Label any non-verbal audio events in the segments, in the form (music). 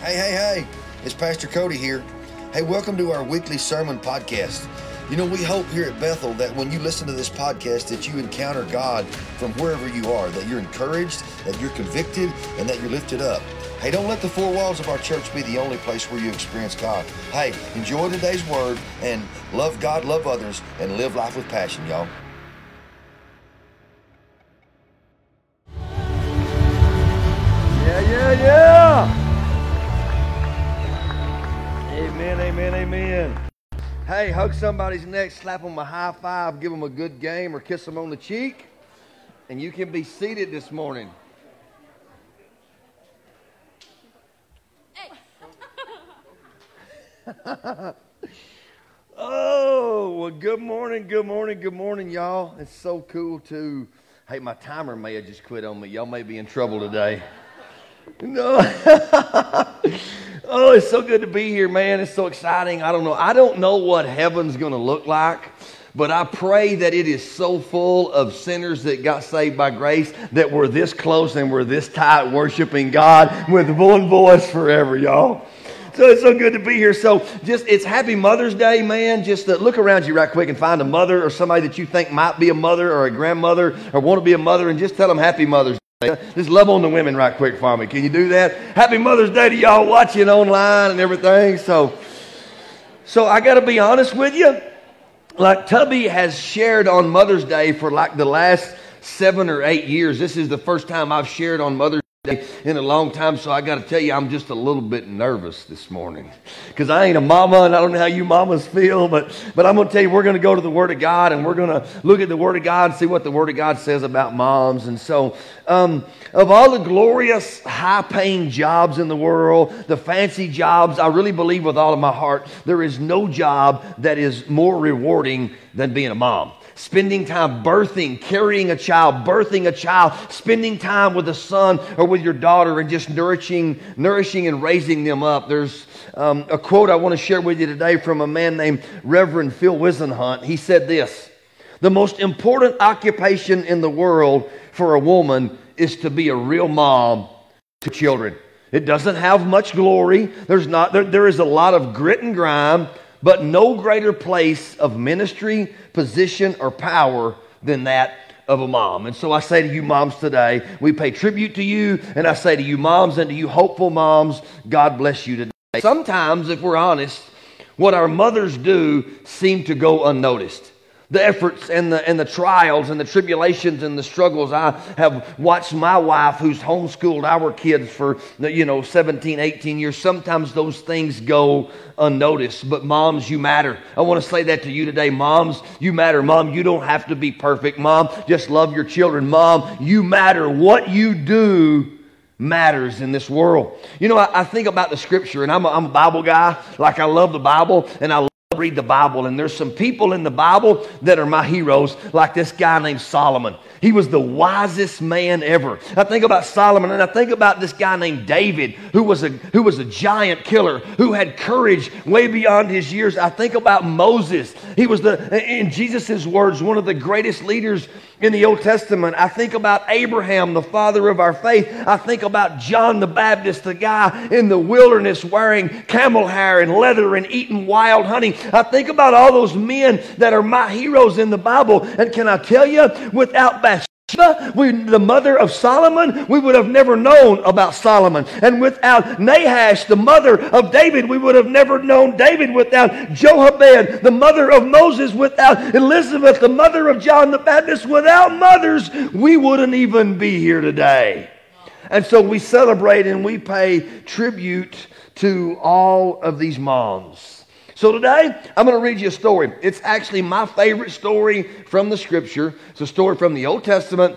Hey, hey, hey, it's Pastor Cody here. Hey, welcome to our weekly sermon podcast. You know, we hope here at Bethel that when you listen to this podcast that you encounter God from wherever you are, that you're encouraged, that you're convicted, and that you're lifted up. Hey, don't let the four walls of our church be the only place where you experience God. Hey, enjoy today's word and love God, love others, and live life with passion, y'all. Yeah, yeah, yeah. Amen, amen, amen. Hey, hug somebody's neck, slap them a high five, give them a good game, or kiss them on the cheek. And you can be seated this morning. (laughs) oh, well, good morning, good morning, good morning, y'all. It's so cool to. Hey, my timer may have just quit on me. Y'all may be in trouble today. No. (laughs) oh, it's so good to be here, man. It's so exciting. I don't know. I don't know what heaven's going to look like, but I pray that it is so full of sinners that got saved by grace that we're this close and we're this tight worshiping God with one voice forever, y'all. So it's so good to be here. So just it's Happy Mother's Day, man. Just uh, look around you right quick and find a mother or somebody that you think might be a mother or a grandmother or want to be a mother, and just tell them Happy Mother's. Just love on the women right quick for me. Can you do that? Happy Mother's Day to y'all watching online and everything. So, so I got to be honest with you. Like Tubby has shared on Mother's Day for like the last seven or eight years. This is the first time I've shared on Mother's Day in a long time, so I got to tell you, I'm just a little bit nervous this morning because I ain't a mama, and I don't know how you mamas feel, but but I'm going to tell you, we're going to go to the Word of God, and we're going to look at the Word of God and see what the Word of God says about moms. And so, um, of all the glorious, high-paying jobs in the world, the fancy jobs, I really believe with all of my heart, there is no job that is more rewarding than being a mom spending time birthing, carrying a child, birthing a child, spending time with a son or with your daughter and just nourishing, nourishing and raising them up. There's um, a quote I want to share with you today from a man named Reverend Phil Wisenhunt. He said this The most important occupation in the world for a woman is to be a real mom to children. It doesn't have much glory. There's not there, there is a lot of grit and grime, but no greater place of ministry, position, or power than that of a mom. And so I say to you, moms, today, we pay tribute to you, and I say to you, moms, and to you, hopeful moms, God bless you today. Sometimes, if we're honest, what our mothers do seem to go unnoticed the efforts and the, and the trials and the tribulations and the struggles. I have watched my wife, who's homeschooled our kids for, you know, 17, 18 years. Sometimes those things go unnoticed. But moms, you matter. I want to say that to you today. Moms, you matter. Mom, you don't have to be perfect. Mom, just love your children. Mom, you matter. What you do matters in this world. You know, I, I think about the scripture, and I'm a, I'm a Bible guy. Like, I love the Bible, and I read the Bible, and there's some people in the Bible that are my heroes, like this guy named Solomon. He was the wisest man ever. I think about Solomon, and I think about this guy named David, who was a who was a giant killer, who had courage way beyond his years. I think about Moses. He was the, in Jesus' words, one of the greatest leaders in the Old Testament. I think about Abraham, the father of our faith. I think about John the Baptist, the guy in the wilderness wearing camel hair and leather and eating wild honey. I think about all those men that are my heroes in the Bible. And can I tell you, without Bathsheba, we, the mother of Solomon, we would have never known about Solomon. And without Nahash, the mother of David, we would have never known David. Without Jochebed, the mother of Moses, without Elizabeth, the mother of John the Baptist, without mothers, we wouldn't even be here today. And so we celebrate and we pay tribute to all of these moms. So today, I'm going to read you a story. It's actually my favorite story from the scripture. It's a story from the Old Testament.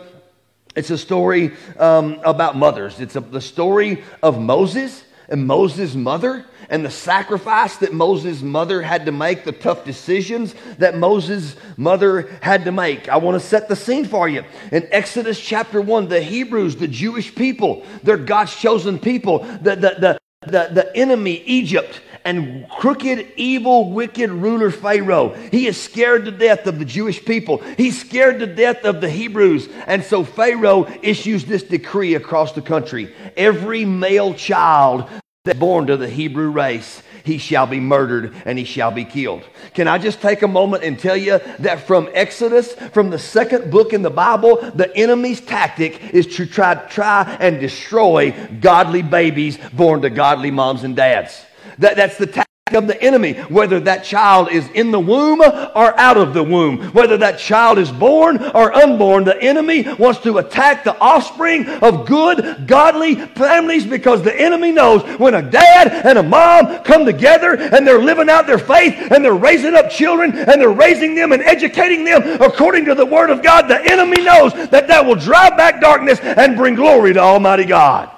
It's a story um, about mothers. It's a, the story of Moses and Moses' mother and the sacrifice that Moses' mother had to make, the tough decisions that Moses' mother had to make. I want to set the scene for you. In Exodus chapter 1, the Hebrews, the Jewish people, they're God's chosen people. The, the, the, the, the enemy, Egypt, and crooked, evil, wicked ruler Pharaoh. He is scared to death of the Jewish people. He's scared to death of the Hebrews. And so Pharaoh issues this decree across the country. Every male child that born to the Hebrew race, he shall be murdered and he shall be killed. Can I just take a moment and tell you that from Exodus, from the second book in the Bible, the enemy's tactic is to try, try and destroy godly babies born to godly moms and dads. That, that's the tactic of the enemy, whether that child is in the womb or out of the womb, whether that child is born or unborn. The enemy wants to attack the offspring of good, godly families because the enemy knows when a dad and a mom come together and they're living out their faith and they're raising up children and they're raising them and educating them according to the Word of God, the enemy knows that that will drive back darkness and bring glory to Almighty God.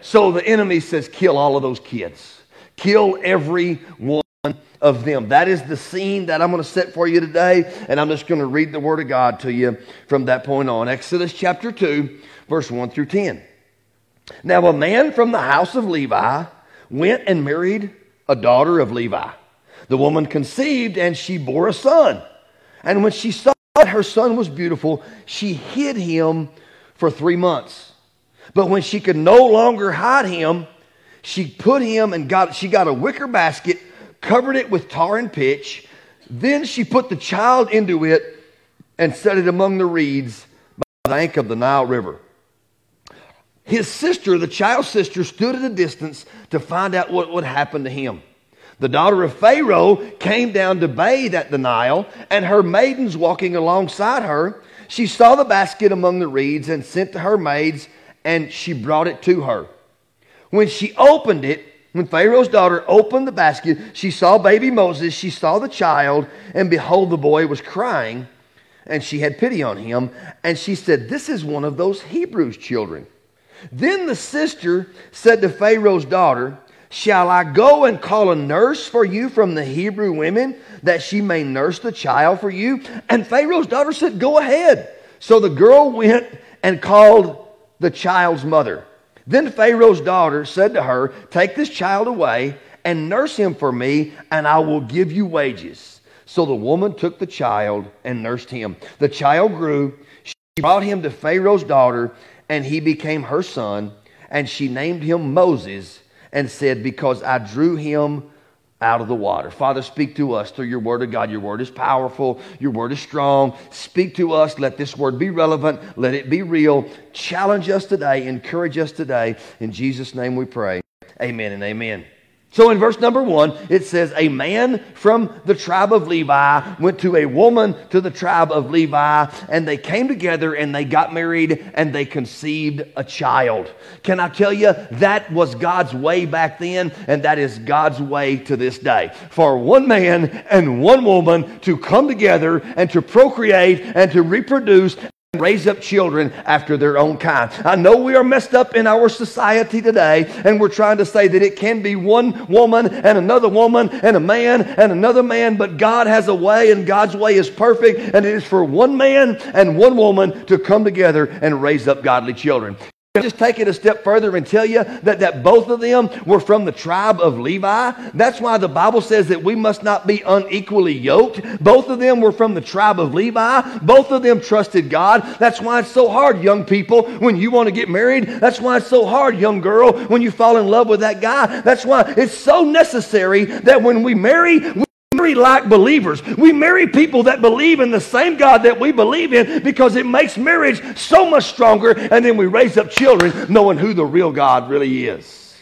So the enemy says, kill all of those kids. Kill every one of them. That is the scene that I'm going to set for you today, and I'm just going to read the Word of God to you from that point on. Exodus chapter 2, verse 1 through 10. Now, a man from the house of Levi went and married a daughter of Levi. The woman conceived, and she bore a son. And when she saw that her son was beautiful, she hid him for three months. But when she could no longer hide him, she put him and got, she got a wicker basket, covered it with tar and pitch. Then she put the child into it and set it among the reeds by the bank of the Nile River. His sister, the child's sister, stood at a distance to find out what would happen to him. The daughter of Pharaoh came down to bathe at the Nile, and her maidens walking alongside her, she saw the basket among the reeds and sent to her maids, and she brought it to her. When she opened it, when Pharaoh's daughter opened the basket, she saw baby Moses, she saw the child, and behold, the boy was crying, and she had pity on him. And she said, This is one of those Hebrews' children. Then the sister said to Pharaoh's daughter, Shall I go and call a nurse for you from the Hebrew women that she may nurse the child for you? And Pharaoh's daughter said, Go ahead. So the girl went and called the child's mother. Then Pharaoh's daughter said to her, Take this child away and nurse him for me, and I will give you wages. So the woman took the child and nursed him. The child grew. She brought him to Pharaoh's daughter, and he became her son. And she named him Moses and said, Because I drew him out of the water. Father, speak to us through your word of God. Your word is powerful, your word is strong. Speak to us. Let this word be relevant, let it be real. Challenge us today, encourage us today. In Jesus' name we pray. Amen and amen. So in verse number one, it says, A man from the tribe of Levi went to a woman to the tribe of Levi, and they came together and they got married and they conceived a child. Can I tell you, that was God's way back then, and that is God's way to this day. For one man and one woman to come together and to procreate and to reproduce raise up children after their own kind. I know we are messed up in our society today, and we're trying to say that it can be one woman and another woman and a man and another man, but God has a way, and God's way is perfect, and it is for one man and one woman to come together and raise up godly children just take it a step further and tell you that, that both of them were from the tribe of Levi. That's why the Bible says that we must not be unequally yoked. Both of them were from the tribe of Levi. Both of them trusted God. That's why it's so hard, young people, when you want to get married. That's why it's so hard, young girl, when you fall in love with that guy. That's why it's so necessary that when we marry, we marry like believers. We marry people that believe in the same God that we believe in because it makes marriage so much stronger. And then we raise up children knowing who the real God really is.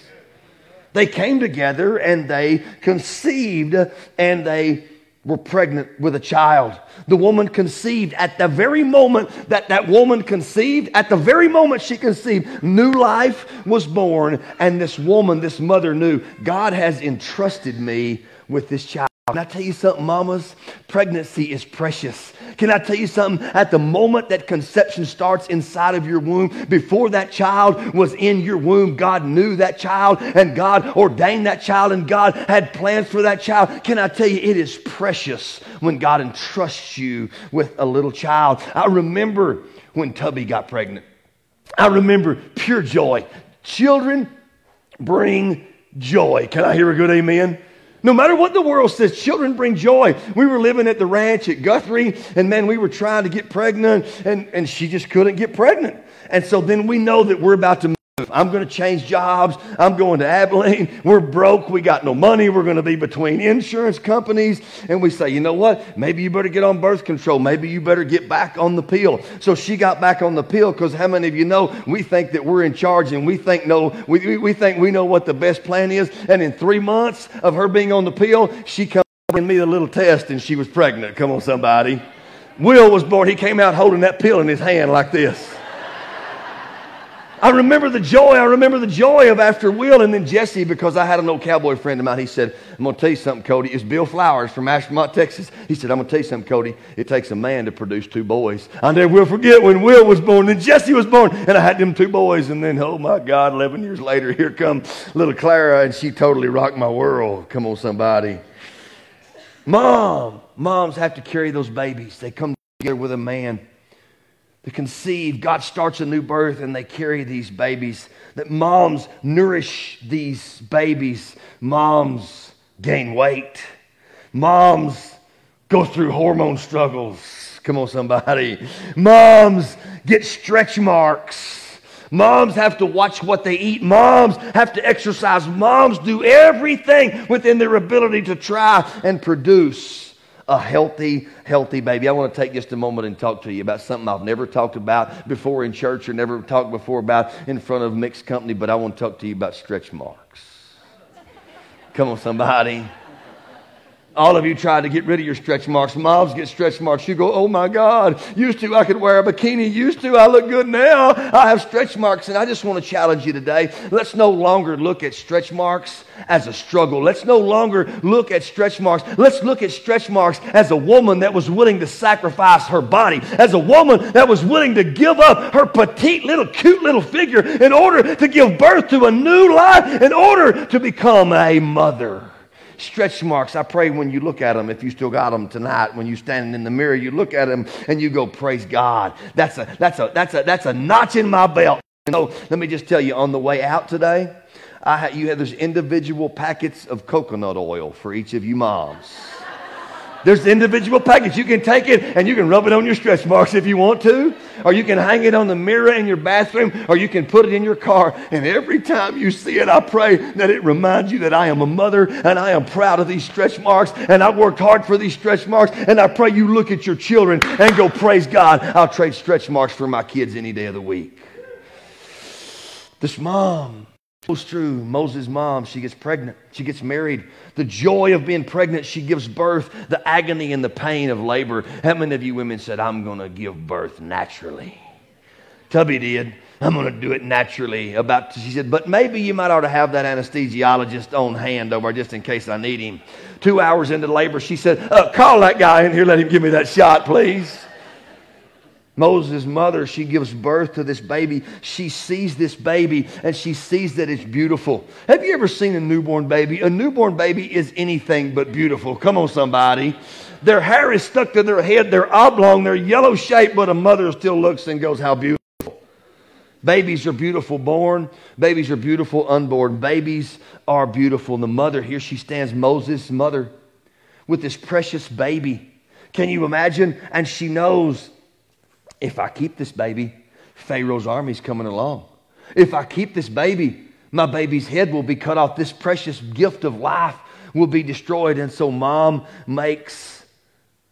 They came together and they conceived and they were pregnant with a child. The woman conceived at the very moment that that woman conceived, at the very moment she conceived, new life was born. And this woman, this mother knew God has entrusted me with this child. Can I tell you something, mamas? Pregnancy is precious. Can I tell you something? At the moment that conception starts inside of your womb, before that child was in your womb, God knew that child and God ordained that child and God had plans for that child. Can I tell you, it is precious when God entrusts you with a little child. I remember when Tubby got pregnant. I remember pure joy. Children bring joy. Can I hear a good amen? No matter what the world says, children bring joy. We were living at the ranch at Guthrie, and man, we were trying to get pregnant, and, and she just couldn't get pregnant. And so then we know that we're about to I'm going to change jobs. I'm going to Abilene. We're broke. We got no money. We're going to be between insurance companies. And we say, you know what? Maybe you better get on birth control. Maybe you better get back on the pill. So she got back on the pill because how many of you know we think that we're in charge and we think no, we, we think we know what the best plan is. And in three months of her being on the pill, she come and me a little test and she was pregnant. Come on, somebody. Will was born. He came out holding that pill in his hand like this. I remember the joy. I remember the joy of after Will and then Jesse because I had an old cowboy friend of mine. He said, I'm going to tell you something, Cody. It's Bill Flowers from Ashmont, Texas. He said, I'm going to tell you something, Cody. It takes a man to produce two boys. I never will forget when Will was born and Jesse was born and I had them two boys. And then, oh my God, 11 years later, here come little Clara and she totally rocked my world. Come on, somebody. Mom, moms have to carry those babies. They come together with a man to conceive. God starts a new birth and they carry these babies. That moms nourish these babies. Moms gain weight. Moms go through hormone struggles. Come on, somebody. Moms get stretch marks. Moms have to watch what they eat. Moms have to exercise. Moms do everything within their ability to try and produce a healthy, healthy baby. I want to take just a moment and talk to you about something I've never talked about before in church or never talked before about in front of mixed company, but I want to talk to you about stretch marks. Come on, somebody. All of you try to get rid of your stretch marks. Moms get stretch marks. You go, oh my God. Used to, I could wear a bikini. Used to, I look good now. I have stretch marks. And I just want to challenge you today. Let's no longer look at stretch marks as a struggle. Let's no longer look at stretch marks. Let's look at stretch marks as a woman that was willing to sacrifice her body, as a woman that was willing to give up her petite little, cute little figure in order to give birth to a new life, in order to become a mother stretch marks. I pray when you look at them, if you still got them tonight, when you're standing in the mirror, you look at them and you go, Praise God. That's a, that's a, that's a, that's a notch in my belt. So let me just tell you on the way out today, I ha- you have those individual packets of coconut oil for each of you moms. There's individual packets. You can take it and you can rub it on your stretch marks if you want to, or you can hang it on the mirror in your bathroom, or you can put it in your car. And every time you see it, I pray that it reminds you that I am a mother and I am proud of these stretch marks and I worked hard for these stretch marks. And I pray you look at your children and go, Praise God, I'll trade stretch marks for my kids any day of the week. This mom goes through Moses' mom. She gets pregnant. She gets married. The joy of being pregnant, she gives birth. The agony and the pain of labor. How many of you women said, I'm going to give birth naturally? Tubby did. I'm going to do it naturally. About she said, but maybe you might ought to have that anesthesiologist on hand over just in case I need him. Two hours into labor, she said, uh, "Call that guy in here. Let him give me that shot, please." Moses' mother, she gives birth to this baby. She sees this baby and she sees that it's beautiful. Have you ever seen a newborn baby? A newborn baby is anything but beautiful. Come on, somebody. Their hair is stuck to their head. They're oblong. They're yellow shaped, but a mother still looks and goes, How beautiful. Babies are beautiful born. Babies are beautiful unborn. Babies are beautiful. And the mother, here she stands, Moses' mother, with this precious baby. Can you imagine? And she knows if I keep this baby, Pharaoh's army's coming along. If I keep this baby, my baby's head will be cut off. This precious gift of life will be destroyed. And so mom makes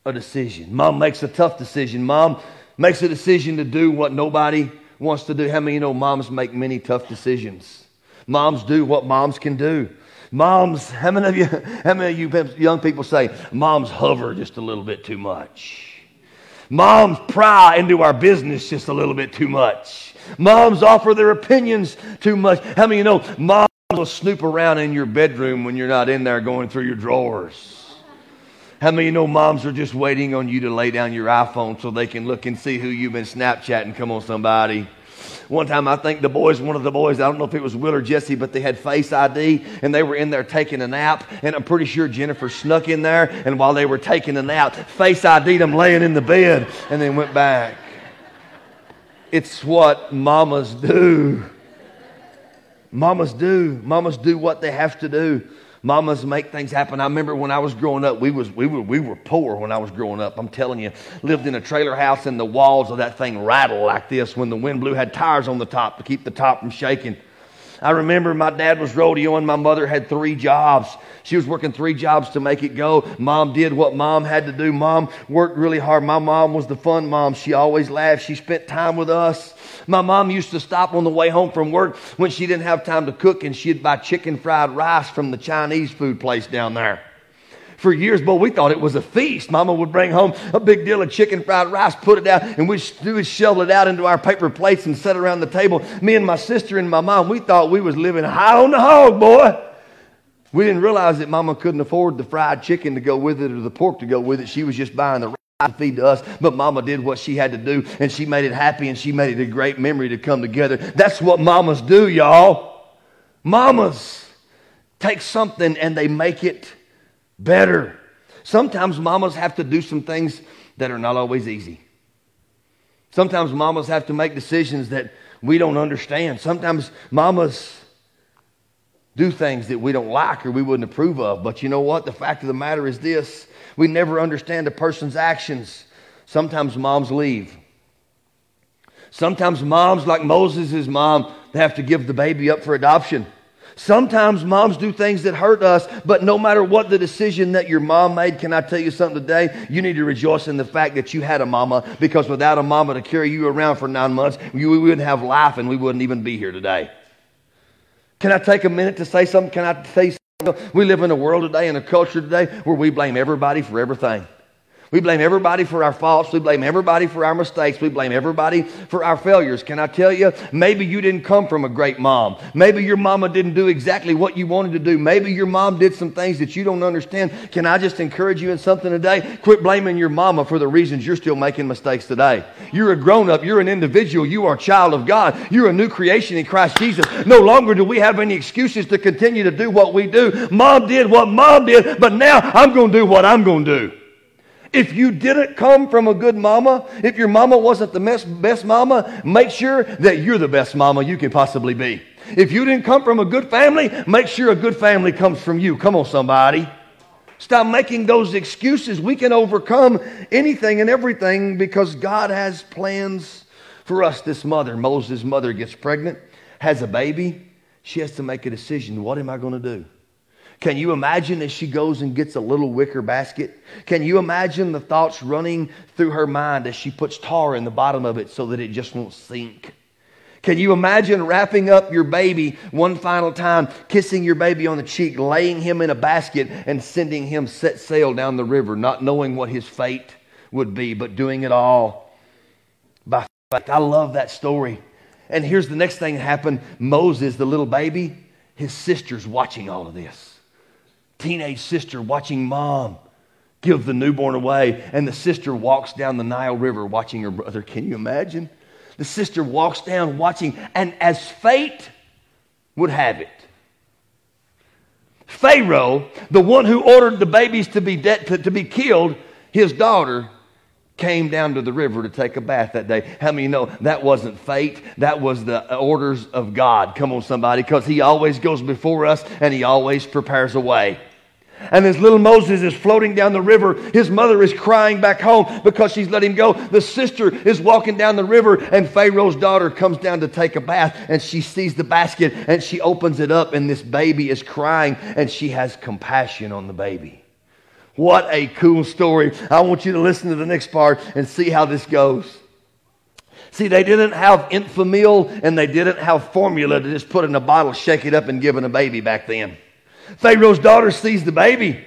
a decision. Mom makes a tough decision. Mom makes a decision to do what nobody wants to do. How many you know moms make many tough decisions? Moms do what moms can do. Moms, how many of you, (laughs) how many of you young people say, moms hover just a little bit too much? Moms pry into our business just a little bit too much. Moms offer their opinions too much. How many you know moms will snoop around in your bedroom when you're not in there going through your drawers? How many you know moms are just waiting on you to lay down your iPhone so they can look and see who you've been Snapchatting? Come on, somebody. One time, I think the boys, one of the boys, I don't know if it was Will or Jesse, but they had Face ID and they were in there taking a nap. And I'm pretty sure Jennifer snuck in there. And while they were taking a nap, Face ID'd them laying in the bed and then went back. It's what mamas do. Mamas do. Mamas do what they have to do. Mamas make things happen. I remember when I was growing up, we, was, we, were, we were poor when I was growing up. I'm telling you, lived in a trailer house and the walls of that thing rattle like this when the wind blew, had tires on the top to keep the top from shaking. I remember my dad was rodeoing. My mother had three jobs. She was working three jobs to make it go. Mom did what mom had to do. Mom worked really hard. My mom was the fun mom. She always laughed. She spent time with us. My mom used to stop on the way home from work when she didn't have time to cook and she'd buy chicken fried rice from the Chinese food place down there. For years, boy, we thought it was a feast. Mama would bring home a big deal of chicken fried rice, put it out, and we'd, we'd shovel it out into our paper plates and sit around the table. Me and my sister and my mom, we thought we was living high on the hog, boy. We didn't realize that Mama couldn't afford the fried chicken to go with it or the pork to go with it. She was just buying the rice to feed to us, but mama did what she had to do and she made it happy and she made it a great memory to come together. That's what mamas do, y'all. Mamas take something and they make it better. Sometimes mamas have to do some things that are not always easy. Sometimes mamas have to make decisions that we don't understand. Sometimes mamas do things that we don't like or we wouldn't approve of. But you know what? The fact of the matter is this we never understand a person's actions. Sometimes moms leave. Sometimes moms, like Moses' mom, they have to give the baby up for adoption. Sometimes moms do things that hurt us, but no matter what the decision that your mom made, can I tell you something today? You need to rejoice in the fact that you had a mama because without a mama to carry you around for nine months, we wouldn't have life and we wouldn't even be here today. Can I take a minute to say something? Can I say something? We live in a world today, in a culture today, where we blame everybody for everything. We blame everybody for our faults. We blame everybody for our mistakes. We blame everybody for our failures. Can I tell you, maybe you didn't come from a great mom. Maybe your mama didn't do exactly what you wanted to do. Maybe your mom did some things that you don't understand. Can I just encourage you in something today? Quit blaming your mama for the reasons you're still making mistakes today. You're a grown up. You're an individual. You are a child of God. You're a new creation in Christ Jesus. No longer do we have any excuses to continue to do what we do. Mom did what mom did, but now I'm going to do what I'm going to do. If you didn't come from a good mama, if your mama wasn't the best, best mama, make sure that you're the best mama you can possibly be. If you didn't come from a good family, make sure a good family comes from you. Come on, somebody. Stop making those excuses. We can overcome anything and everything because God has plans for us. This mother, Moses' mother, gets pregnant, has a baby. She has to make a decision. What am I going to do? Can you imagine as she goes and gets a little wicker basket? Can you imagine the thoughts running through her mind as she puts tar in the bottom of it so that it just won't sink? Can you imagine wrapping up your baby one final time, kissing your baby on the cheek, laying him in a basket, and sending him set sail down the river, not knowing what his fate would be, but doing it all by faith? I love that story. And here's the next thing that happened Moses, the little baby, his sister's watching all of this teenage sister watching mom give the newborn away, and the sister walks down the Nile River watching her brother. Can you imagine? The sister walks down watching, and as fate would have it, Pharaoh, the one who ordered the babies to be, de- to, to be killed, his daughter came down to the river to take a bath that day. How many know that wasn't fate? That was the orders of God. Come on, somebody, because He always goes before us and He always prepares a way. And as little Moses is floating down the river, his mother is crying back home because she's let him go. The sister is walking down the river, and Pharaoh's daughter comes down to take a bath, and she sees the basket and she opens it up, and this baby is crying, and she has compassion on the baby. What a cool story. I want you to listen to the next part and see how this goes. See, they didn't have Enfamil and they didn't have formula to just put in a bottle, shake it up, and give it a baby back then. Pharaoh's daughter sees the baby,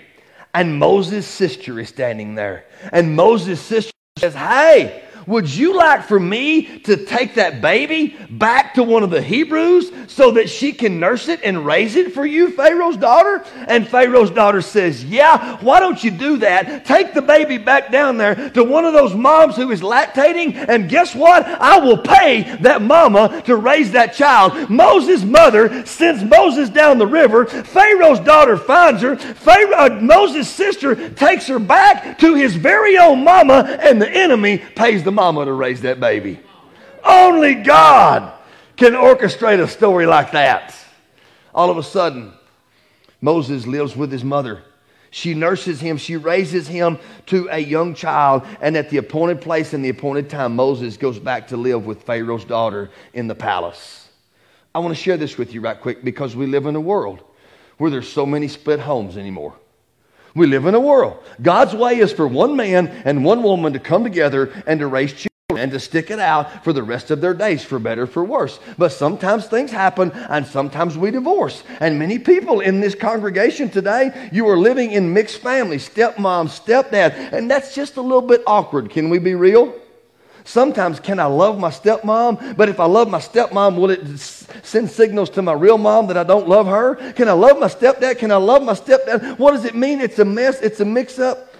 and Moses' sister is standing there. And Moses' sister says, Hey, would you like for me to take that baby back to one of the Hebrews so that she can nurse it and raise it for you, Pharaoh's daughter? And Pharaoh's daughter says, Yeah, why don't you do that? Take the baby back down there to one of those moms who is lactating, and guess what? I will pay that mama to raise that child. Moses' mother sends Moses down the river. Pharaoh's daughter finds her. Pharaoh, uh, Moses' sister takes her back to his very own mama, and the enemy pays the mama to raise that baby. Only God can orchestrate a story like that. All of a sudden, Moses lives with his mother. She nurses him, she raises him to a young child, and at the appointed place and the appointed time, Moses goes back to live with Pharaoh's daughter in the palace. I want to share this with you right quick because we live in a world where there's so many split homes anymore. We live in a world. God's way is for one man and one woman to come together and to raise children and to stick it out for the rest of their days, for better, for worse. But sometimes things happen and sometimes we divorce. And many people in this congregation today, you are living in mixed families, stepmom, stepdad, and that's just a little bit awkward. Can we be real? Sometimes, can I love my stepmom? But if I love my stepmom, will it send signals to my real mom that I don't love her? Can I love my stepdad? Can I love my stepdad? What does it mean? It's a mess, it's a mix up.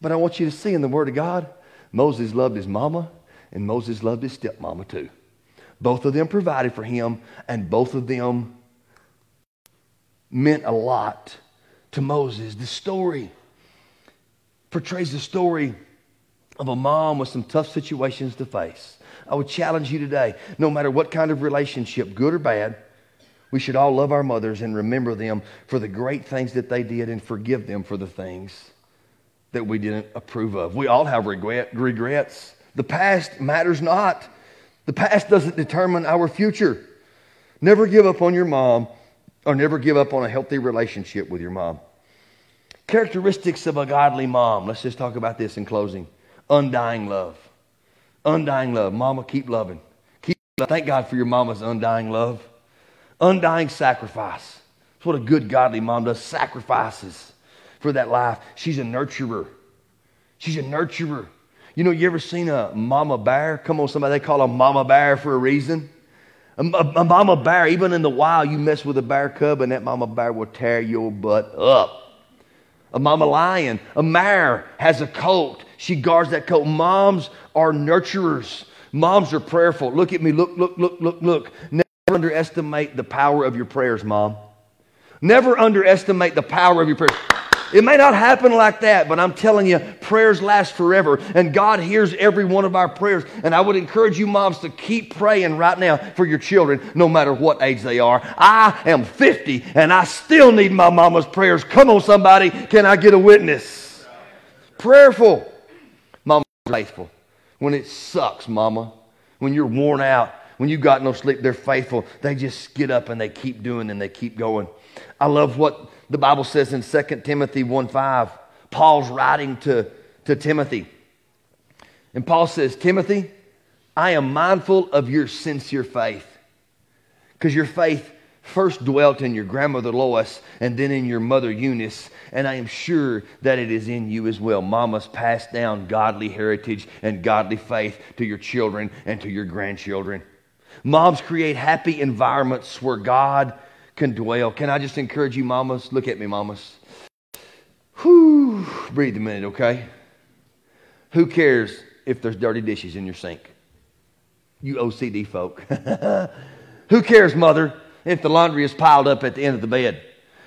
But I want you to see in the Word of God, Moses loved his mama and Moses loved his stepmama too. Both of them provided for him, and both of them meant a lot to Moses. The story portrays the story of a mom with some tough situations to face. I would challenge you today no matter what kind of relationship, good or bad, we should all love our mothers and remember them for the great things that they did and forgive them for the things that we didn't approve of. We all have regret, regrets. The past matters not. The past doesn't determine our future. Never give up on your mom or never give up on a healthy relationship with your mom. Characteristics of a godly mom. Let's just talk about this in closing. Undying love. Undying love. Mama, keep loving. Keep loving. Thank God for your mama's undying love. Undying sacrifice. That's what a good godly mom does. Sacrifices for that life. She's a nurturer. She's a nurturer. You know, you ever seen a mama bear? Come on, somebody, they call a mama bear for a reason. A, a, a, mama bear, even in the wild, you mess with a bear cub and that mama bear will tear your butt up. A mama lion, a mare has a coat. She guards that coat. Moms are nurturers. Moms are prayerful. Look at me. Look, look, look, look, look. Never underestimate the power of your prayers, mom. Never underestimate the power of your prayers. It may not happen like that, but I'm telling you, prayers last forever. And God hears every one of our prayers. And I would encourage you, moms, to keep praying right now for your children, no matter what age they are. I am 50 and I still need my mama's prayers. Come on, somebody. Can I get a witness? Prayerful. Faithful. When it sucks, mama, when you're worn out, when you got no sleep, they're faithful. They just get up and they keep doing and they keep going. I love what the Bible says in 2 Timothy 1 5. Paul's writing to, to Timothy. And Paul says, Timothy, I am mindful of your sincere faith. Because your faith first dwelt in your grandmother Lois and then in your mother Eunice, and I am sure that it is in you as well. Mamas passed down godly heritage and godly faith to your children and to your grandchildren. Moms create happy environments where God can dwell. Can I just encourage you, mamas? Look at me, mamas. Whew, breathe a minute, okay? Who cares if there's dirty dishes in your sink? You OCD folk. (laughs) Who cares, mother, if the laundry is piled up at the end of the bed?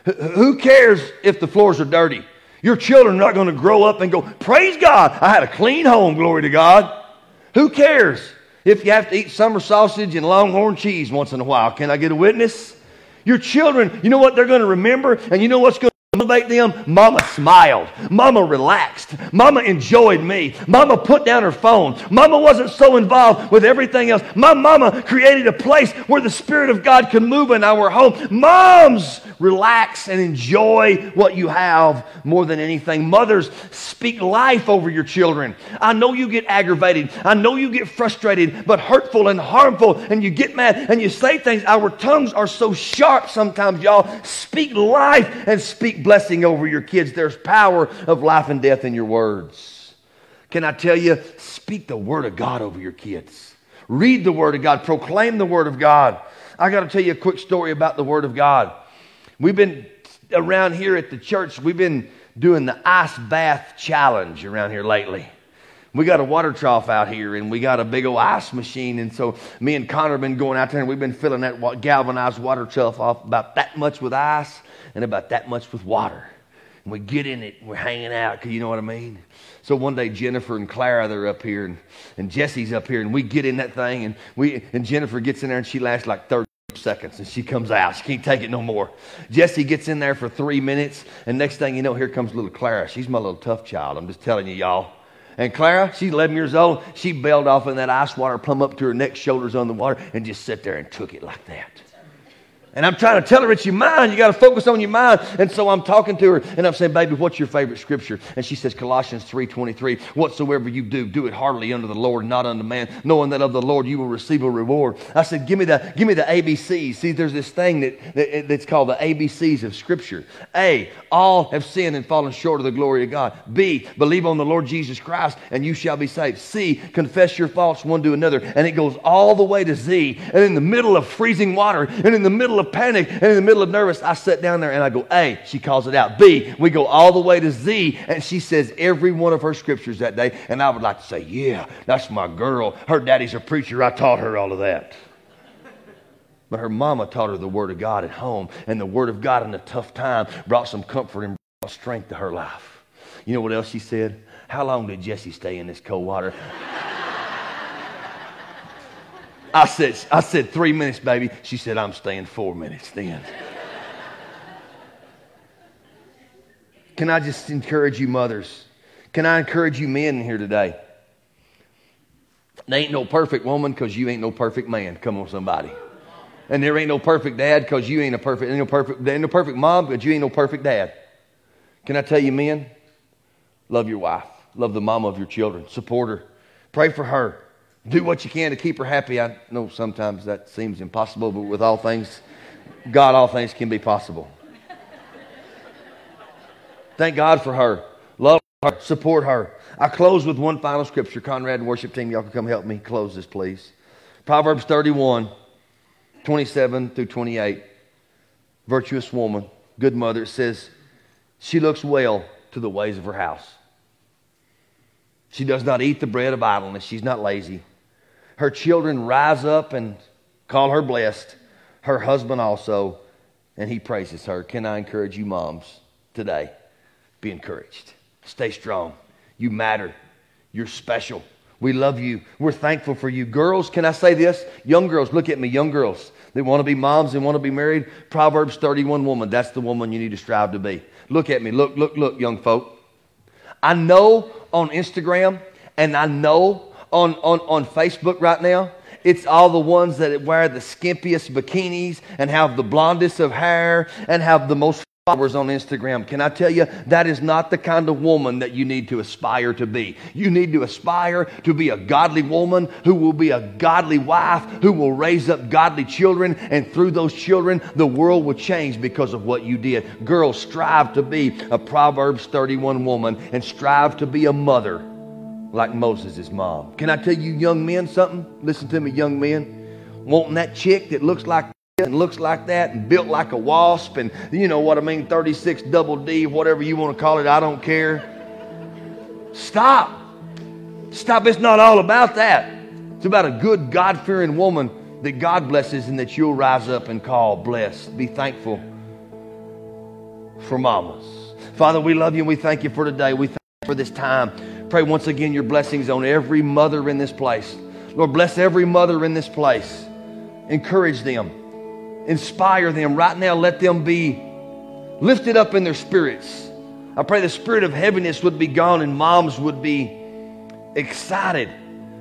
Who cares if the floors are dirty? Your children are not going to grow up and go, Praise God, I had a clean home, glory to God. Who cares if you have to eat summer sausage and longhorn cheese once in a while? Can I get a witness? Your children, you know what they're going to remember? And you know what's going them? Mama smiled. Mama relaxed. Mama enjoyed me. Mama put down her phone. Mama wasn't so involved with everything else. My mama created a place where the Spirit of God could move in our home. Moms relax and enjoy what you have more than anything. Mothers, speak life over your children. I know you get aggravated. I know you get frustrated, but hurtful and harmful, and you get mad and you say things. Our tongues are so sharp sometimes, y'all. Speak life and speak blessing over your kids. There's power of life and death in your words. Can I tell you, speak the word of God over your kids. Read the word of God, proclaim the word of God. I got to tell you a quick story about the word of God. We've been around here at the church, we've been doing the ice bath challenge around here lately. We got a water trough out here and we got a big old ice machine. And so me and Connor have been going out there and we've been filling that galvanized water trough off about that much with ice and about that much with water. And we get in it and we're hanging out, cause you know what I mean? So one day Jennifer and Clara, they're up here and, and Jesse's up here and we get in that thing and we and Jennifer gets in there and she lasts like 30 seconds and she comes out. She can't take it no more. Jesse gets in there for three minutes, and next thing you know, here comes little Clara. She's my little tough child. I'm just telling you, y'all. And Clara, she's 11 years old. She bailed off in that ice water, plumb up to her neck, shoulders on the water, and just sat there and took it like that. And I'm trying to tell her it's your mind. You got to focus on your mind. And so I'm talking to her and I'm saying, baby, what's your favorite scripture? And she says, Colossians 3.23, whatsoever you do, do it heartily unto the Lord, not unto man, knowing that of the Lord you will receive a reward. I said, give me the, give me the ABCs. See, there's this thing that, that, that's called the ABCs of scripture. A, all have sinned and fallen short of the glory of God. B, believe on the Lord Jesus Christ and you shall be saved. C, confess your faults one to another. And it goes all the way to Z. And in the middle of freezing water and in the middle of of panic and in the middle of nervous, I sit down there and I go, A, she calls it out. B, we go all the way to Z, and she says every one of her scriptures that day. And I would like to say, Yeah, that's my girl. Her daddy's a preacher. I taught her all of that. But her mama taught her the Word of God at home, and the Word of God in a tough time brought some comfort and strength to her life. You know what else she said? How long did Jesse stay in this cold water? I said, I said, three minutes, baby. She said, I'm staying four minutes then. Can I just encourage you, mothers? Can I encourage you, men here today? There ain't no perfect woman because you ain't no perfect man. Come on, somebody. And there ain't no perfect dad because you ain't a perfect, ain't no perfect, there ain't no perfect mom because you ain't no perfect dad. Can I tell you, men? Love your wife. Love the mama of your children. Support her. Pray for her. Do what you can to keep her happy. I know sometimes that seems impossible, but with all things, God, all things can be possible. Thank God for her. Love her. Support her. I close with one final scripture. Conrad and worship team, y'all can come help me close this, please. Proverbs 31, 27 through 28. Virtuous woman, good mother. It says, She looks well to the ways of her house. She does not eat the bread of idleness. She's not lazy. Her children rise up and call her blessed, her husband also, and he praises her. Can I encourage you, moms, today? Be encouraged. Stay strong. You matter. You're special. We love you. We're thankful for you. Girls, can I say this? Young girls, look at me, young girls. They want to be moms, they want to be married. Proverbs 31 woman, that's the woman you need to strive to be. Look at me. Look, look, look, young folk. I know on Instagram and I know on, on, on Facebook right now, it's all the ones that wear the skimpiest bikinis and have the blondest of hair and have the most followers on Instagram. Can I tell you, that is not the kind of woman that you need to aspire to be. You need to aspire to be a godly woman who will be a godly wife, who will raise up godly children, and through those children, the world will change because of what you did. Girls, strive to be a Proverbs 31 woman and strive to be a mother like Moses' mom. Can I tell you, young men, something? Listen to me, young men. Wanting that chick that looks like and looks like that and built like a wasp and you know what I mean, 36 double D, whatever you want to call it, I don't care. Stop. Stop. It's not all about that. It's about a good, God fearing woman that God blesses and that you'll rise up and call blessed. Be thankful for mamas. Father, we love you and we thank you for today. We for this time. Pray once again your blessings on every mother in this place. Lord, bless every mother in this place. Encourage them, inspire them. Right now, let them be lifted up in their spirits. I pray the spirit of heaviness would be gone and moms would be excited.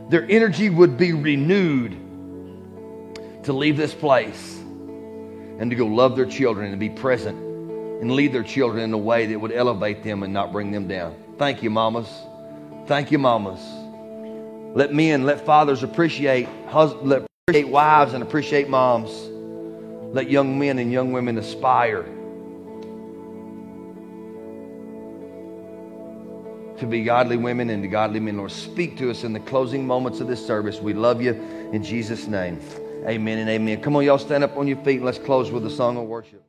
Their energy would be renewed to leave this place and to go love their children and be present and lead their children in a way that would elevate them and not bring them down. Thank you, mamas. Thank you, mamas. Let men, let fathers appreciate, hus- let appreciate wives and appreciate moms. Let young men and young women aspire to be godly women and to godly men. Lord, speak to us in the closing moments of this service. We love you in Jesus' name. Amen and amen. Come on, y'all stand up on your feet and let's close with a song of worship.